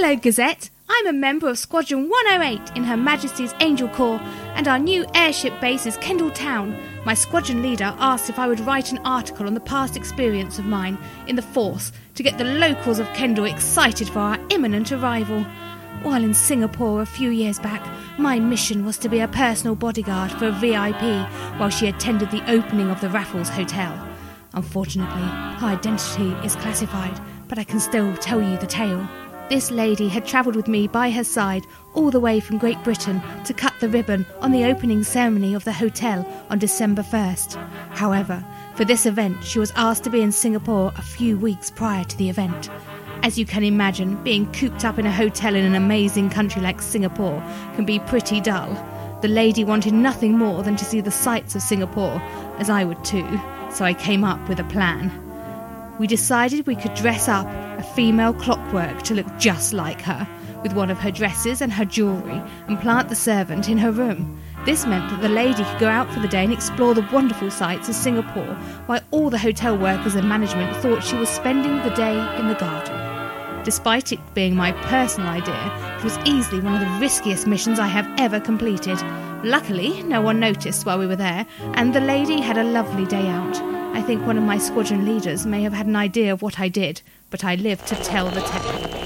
Hello, Gazette. I'm a member of Squadron 108 in Her Majesty's Angel Corps, and our new airship base is Kendal Town. My squadron leader asked if I would write an article on the past experience of mine in the Force to get the locals of Kendal excited for our imminent arrival. While in Singapore a few years back, my mission was to be a personal bodyguard for a VIP while she attended the opening of the Raffles Hotel. Unfortunately, her identity is classified, but I can still tell you the tale. This lady had travelled with me by her side all the way from Great Britain to cut the ribbon on the opening ceremony of the hotel on December 1st. However, for this event, she was asked to be in Singapore a few weeks prior to the event. As you can imagine, being cooped up in a hotel in an amazing country like Singapore can be pretty dull. The lady wanted nothing more than to see the sights of Singapore, as I would too, so I came up with a plan. We decided we could dress up a female clockwork to look just like her, with one of her dresses and her jewellery, and plant the servant in her room. This meant that the lady could go out for the day and explore the wonderful sights of Singapore, while all the hotel workers and management thought she was spending the day in the garden. Despite it being my personal idea, it was easily one of the riskiest missions I have ever completed. Luckily, no one noticed while we were there, and the lady had a lovely day out. I think one of my squadron leaders may have had an idea of what I did, but I lived to tell the tale.